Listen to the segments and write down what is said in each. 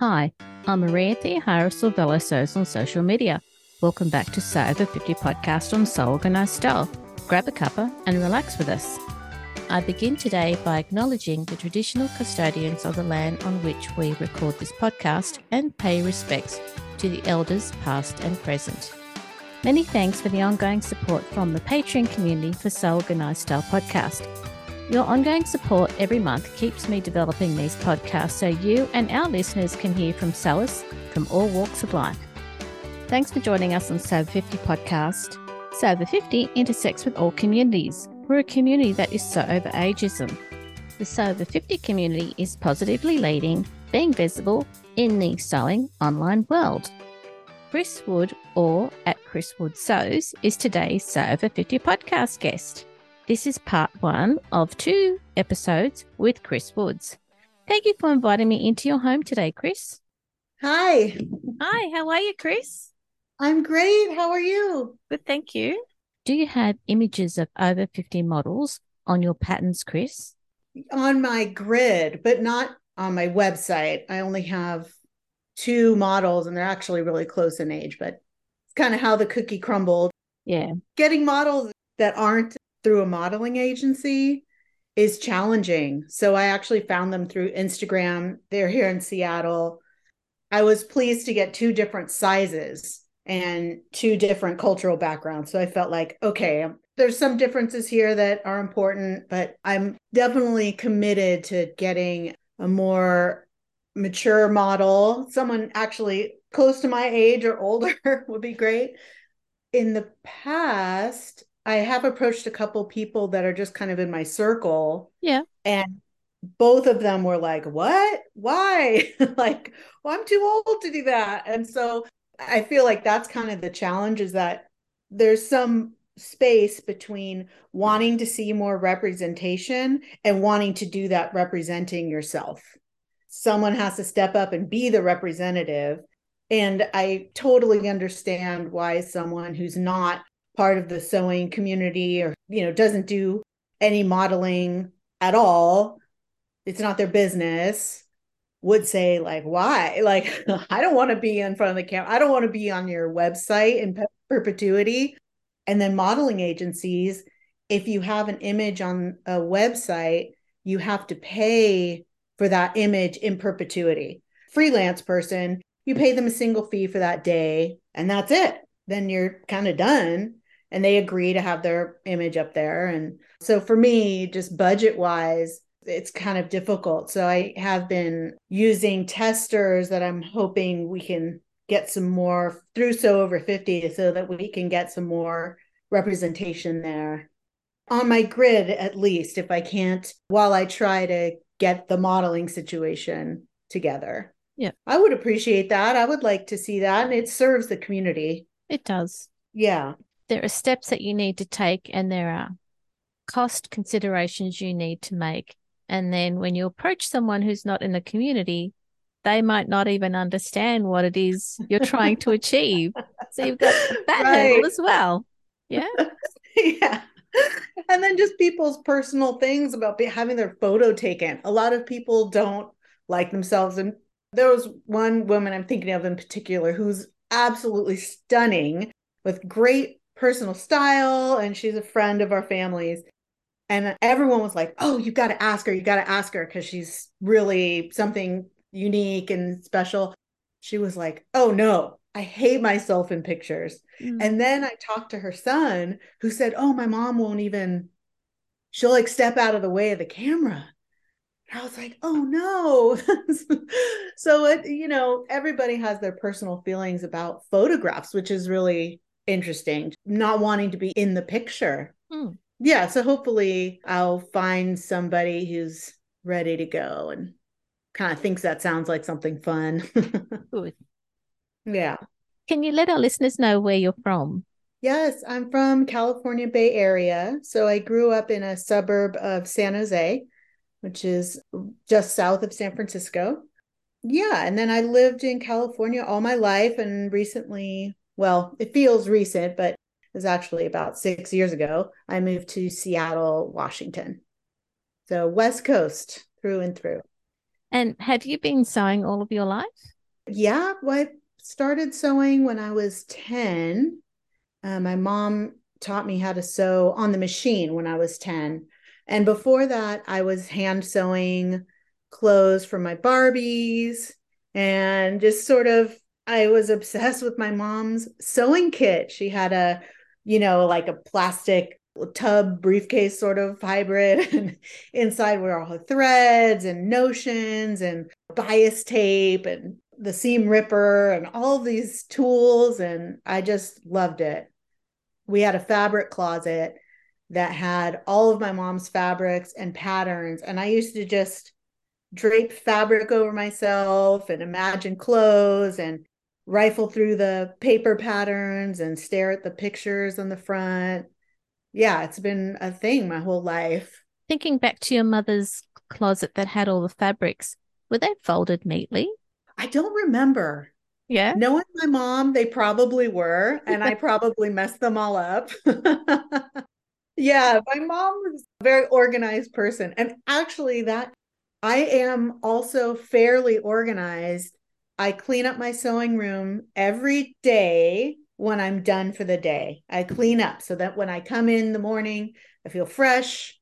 Hi, I'm Maria Theohara Silvello on social media. Welcome back to Sew Over 50 podcast on Sew Organized Style. Grab a cuppa and relax with us. I begin today by acknowledging the traditional custodians of the land on which we record this podcast and pay respects to the elders past and present. Many thanks for the ongoing support from the Patreon community for Sew Organized Style podcast. Your ongoing support every month keeps me developing these podcasts so you and our listeners can hear from sewers from all walks of life. Thanks for joining us on Sew 50 podcast. Sew 50 intersects with all communities. We're a community that is so over ageism. The Sew 50 community is positively leading, being visible in the sewing online world. Cris Wood, or at Cris Wood Sews, is today's Sew Over 50 podcast guest. This is part one of two episodes with Cris Woods. Thank you for inviting me into your home today, Cris. Hi. Hi, how are you, Cris? I'm great. How are you? Good, thank you. Do you have images of over 50 models on your patterns, Cris? On my grid, but not on my website. I only have two models and they're actually really close in age, but it's kind of how the cookie crumbled. Yeah. Getting models that aren't through a modeling agency is challenging. So I actually found them through Instagram. They're here in Seattle. I was pleased to get two different sizes and two different cultural backgrounds. So I felt like, okay, there's some differences here that are important, but I'm definitely committed to getting a more mature model, someone actually close to my age or older would be great. In the past, I have approached a couple people that are just kind of in my circle. Yeah. And both of them were like, What? Why? like, well, I'm too old to do that. And so I feel like that's kind of the challenge is that there's some space between wanting to see more representation and wanting to do that representing yourself. Someone has to step up and be the representative. And I totally understand why someone who's not part of the sewing community or you know doesn't do any modeling at all. It's not their business. Would say like why? Like i don't want to be in front of the camera i don't want to be on your website in perpetuity. And then modeling agencies if you have an image on a website you have to pay for that image in perpetuity. Freelance person you pay them a single fee for that day and that's it. Then you're kind of done and they agree to have their image up there. And so for me, just budget wise, it's kind of difficult. So I have been using testers that I'm hoping we can get some more through Sew Over 50 so that we can get some more representation there. On my grid at least if i can't while i try to get the modeling situation together. Yeah. I would appreciate that. I would like to see that and it serves the community. It does. Yeah there are steps that you need to take and there are cost considerations you need to make. And then when you approach someone who's not in the community, they might not even understand what it is you're trying to achieve. So you've got that right. hurdle as well. Yeah. yeah. And then just people's personal things about having their photo taken. A lot of people don't like themselves. And there was one woman I'm thinking of in particular who's absolutely stunning with great personal style and she's a friend of our family's. And everyone was like, oh, you got to ask her. You got to ask her because she's really something unique and special. She was like, oh, no, I hate myself in pictures. Mm. And then I talked to her son who said, oh, my mom won't even, she'll like step out of the way of the camera. I was like, oh no. so it, you know, everybody has their personal feelings about photographs, which is really interesting, not wanting to be in the picture. Hmm. Yeah. So hopefully I'll find somebody who's ready to go and kind of thinks that sounds like something fun. yeah. Can you let our listeners know where you're from? Yes, I'm from California Bay Area. So I grew up in a suburb of San Jose, which is just south of San Francisco. Yeah, and then I lived in California all my life and recently well, it feels recent, but it was actually about six years ago. I moved to Seattle, Washington. So West Coast through and through. And have you been sewing all of your life? Yeah, well, I started sewing when I was 10. Uh, my mom taught me how to sew on the machine when I was 10. And before that, I was hand sewing clothes for my Barbies and just sort of, I was obsessed with my mom's sewing kit. She had a, you know, like a plastic tub briefcase sort of hybrid and inside were all her threads and notions and bias tape and the seam ripper and all these tools and i just loved it we had a fabric closet that had all of my mom's fabrics and patterns and i used to just drape fabric over myself and imagine clothes and rifle through the paper patterns and stare at the pictures on the front yeah, it's been a thing my whole life. Thinking back to your mother's closet that had all the fabrics, were they folded neatly? I don't remember. Yeah. Knowing my mom, they probably were, and I probably messed them all up. yeah, my mom was a very organized person. And actually, that I am also fairly organized. I clean up my sewing room every day when I'm done for the day. I clean up so that when I come in the morning, I feel fresh,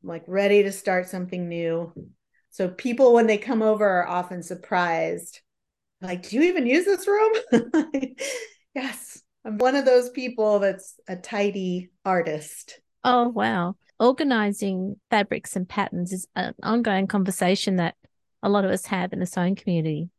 I'm like ready to start something new. So people, when they come over, are often surprised. Like, do you even use this room? yes, I'm one of those people that's a tidy artist. Oh, wow. Organizing fabrics and patterns is an ongoing conversation that a lot of us have in the sewing community.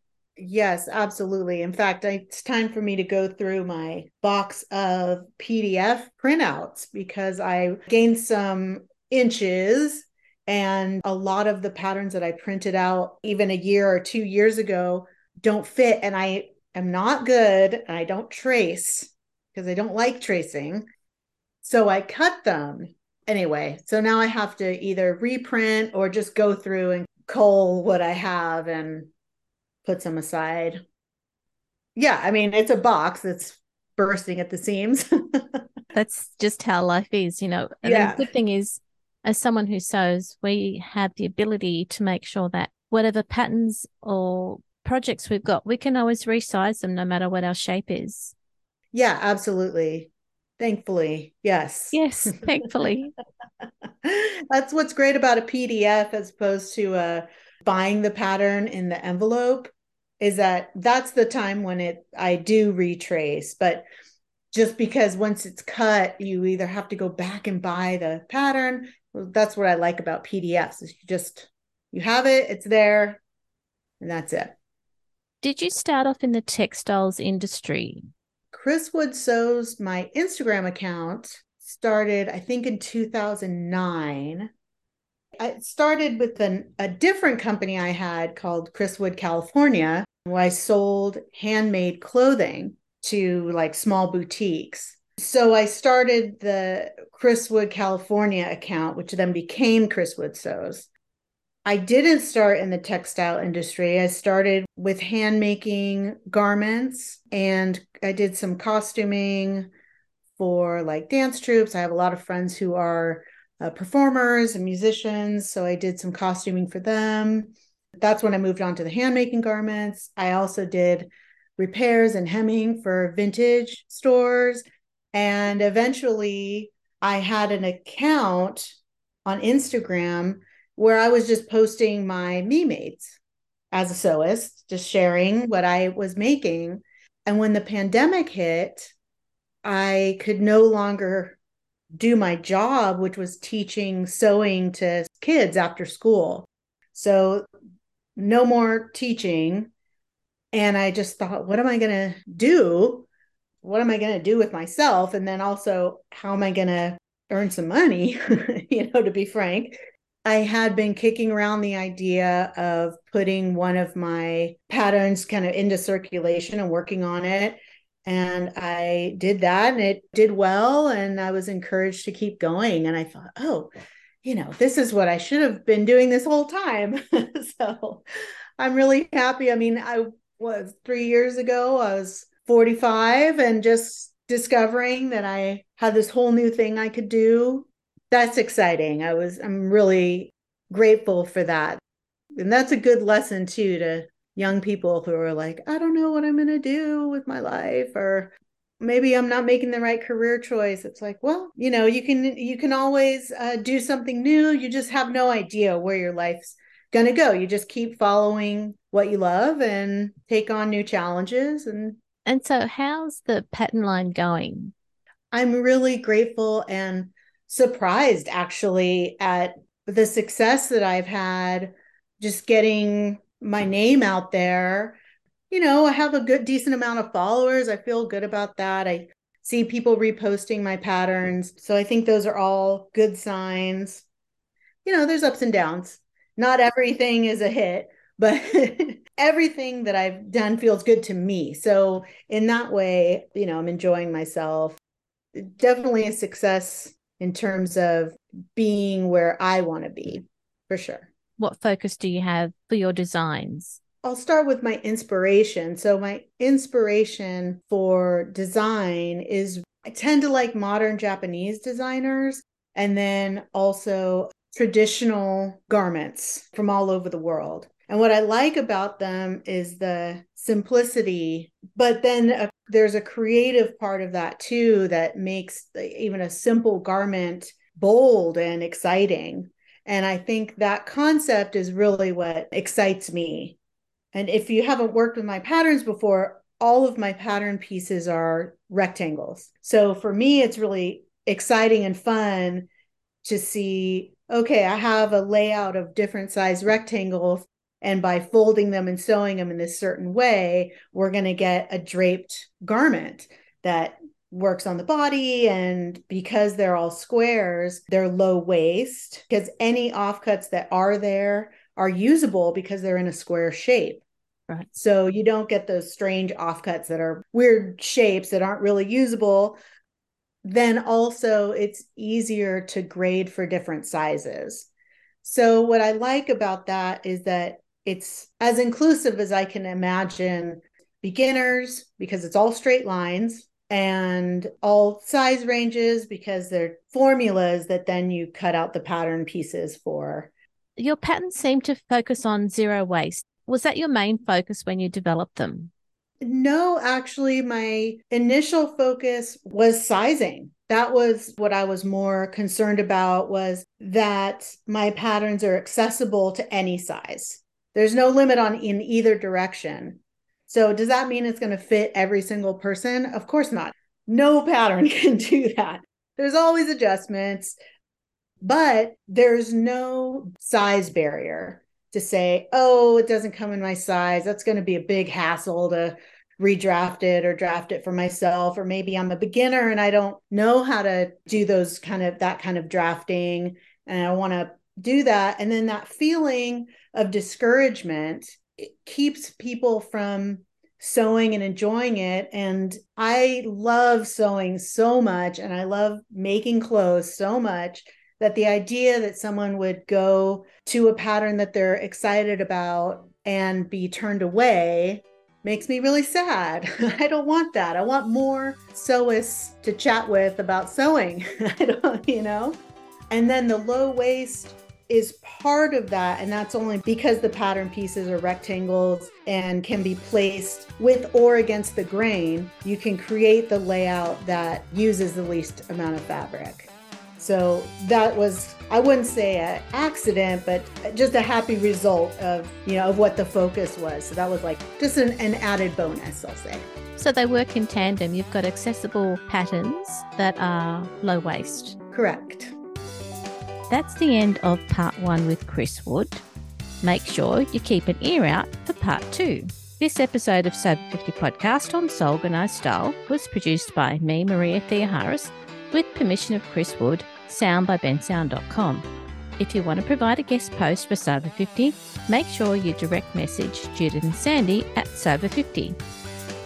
Yes, absolutely. In fact, it's time for me to go through my box of PDF printouts because I gained some inches and a lot of the patterns that I printed out even a year or two years ago don't fit. And I am not good and I don't trace because I don't like tracing. So I cut them anyway. So now I have to either reprint or just go through and cull what I have and put them aside. Yeah, I mean, it's a box that's bursting at the seams. that's just how life is, you know. And yeah. the good thing is, as someone who sews, we have the ability to make sure that whatever patterns or projects we've got, we can always resize them no matter what our shape is. Yeah, absolutely. Thankfully, yes. Yes, thankfully. That's what's great about a PDF as opposed to uh, buying the pattern in the envelope is that that's the time when it I do retrace, but just because once it's cut, you either have to go back and buy the pattern. That's what I like about PDFs is you just you have it, it's there, and that's it. Did you start off in the textiles industry? Cris Wood Sews, my Instagram account, started, I think, in 2009. I started with an, a different company I had called Cris Wood California, where I sold handmade clothing to like small boutiques. So I started the Cris Wood California account, which then became Cris Wood Sews. I didn't start in the textile industry. I started with hand making garments and I did some costuming for like dance troupes. I have a lot of friends who are uh, performers and musicians. So I did some costuming for them that's when I moved on to the handmaking garments. I also did repairs and hemming for vintage stores. And eventually I had an account on Instagram where I was just posting my me mates as a sewist, just sharing what I was making. And when the pandemic hit, I could no longer do my job, which was teaching sewing to kids after school. So no more teaching. And I just thought, what am I going to do? What am I going to do with myself? And then also, how am I going to earn some money? you know, to be frank. I had been kicking around the idea of putting one of my patterns kind of into circulation and working on it. And I did that and it did well. And I was encouraged to keep going. And I thought, oh, you know, this is what I should have been doing this whole time. so I'm really happy. I mean, I was three years ago, I was 45 and just discovering that I had this whole new thing I could do. That's exciting. I was, I'm really grateful for that. and that's a good lesson too to young people who are like, I don't know what I'm going to do with my life or maybe I'm not making the right career choice. It's like, well, you know, you can you can always uh, do something new. You just have no idea where your life's going to go. You just keep following what you love and take on new challenges and and so how's the pattern line going? I'm really grateful and surprised actually at the success that I've had just getting my name out there. You know, I have a good, decent amount of followers. I feel good about that. I see people reposting my patterns. So I think those are all good signs. You know, there's ups and downs. Not everything is a hit, but everything that I've done feels good to me. So in that way, you know, I'm enjoying myself. Definitely a success in terms of being where I want to be, for sure what focus do you have for your designs? I'll start with my inspiration. So, my inspiration for design is I tend to like modern Japanese designers and then also traditional garments from all over the world. And what I like about them is the simplicity, but then a, there's a creative part of that too that makes even a simple garment bold and exciting. And I think that concept is really what excites me. And if you haven't worked with my patterns before, all of my pattern pieces are rectangles. So for me, it's really exciting and fun to see okay, I have a layout of different size rectangles. And by folding them and sewing them in this certain way, we're going to get a draped garment that works on the body and because they're all squares they're low waste because any offcuts that are there are usable because they're in a square shape. Right. So you don't get those strange offcuts that are weird shapes that aren't really usable. Then also it's easier to grade for different sizes. So what i like about that is that it's as inclusive as i can imagine beginners because it's all straight lines and all size ranges because they're formulas that then you cut out the pattern pieces for. Your patterns seem to focus on zero waste. Was that your main focus when you developed them? No, actually, my initial focus was sizing. That was what I was more concerned about was that my patterns are accessible to any size. There's no limit on in either direction. So does that mean it's going to fit every single person? Of course not. No pattern can do that. There's always adjustments, but there's no size barrier to say, oh, it doesn't come in my size. That's going to be a big hassle to redraft it or draft it for myself. Or maybe I'm a beginner and I don't know how to do those kind of that kind of drafting and I want to do that. And then that feeling of discouragement it keeps people from sewing and enjoying it. And I love sewing so much and I love making clothes so much that the idea that someone would go to a pattern that they're excited about and be turned away makes me really sad. I don't want that. I want more sewists to chat with about sewing. I don't, you know? And then the low waste is part of that. And that's only because the pattern pieces are rectangles and can be placed with or against the grain. You can create the layout that uses the least amount of fabric. So that was, I wouldn't say an accident, but just a happy result of, you know, of what the focus was. So that was like just an, an added bonus, I'll say. So they work in tandem. You've got accessible patterns that are low waste. Correct. That's the end of part one with Cris Wood. Make sure you keep an ear out for part two. This episode of Sew Over 50 podcast on Sew Organized Style was produced by me, Maria Theoharis, with permission of Cris Wood, sound by bensound.com. If you want to provide a guest post for Sew Over 50, make sure you direct message Judith and Sandy at Sew Over 50.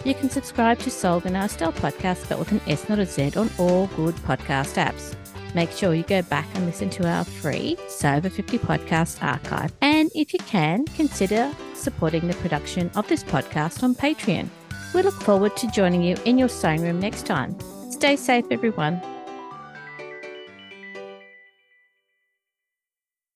You can subscribe to Organized Style podcast, but with an S, not a Z, on all good podcast apps make sure you go back and listen to our free Sew Over 50 podcast archive. And if you can, consider supporting the production of this podcast on Patreon. We look forward to joining you in your sewing room next time. Stay safe, everyone.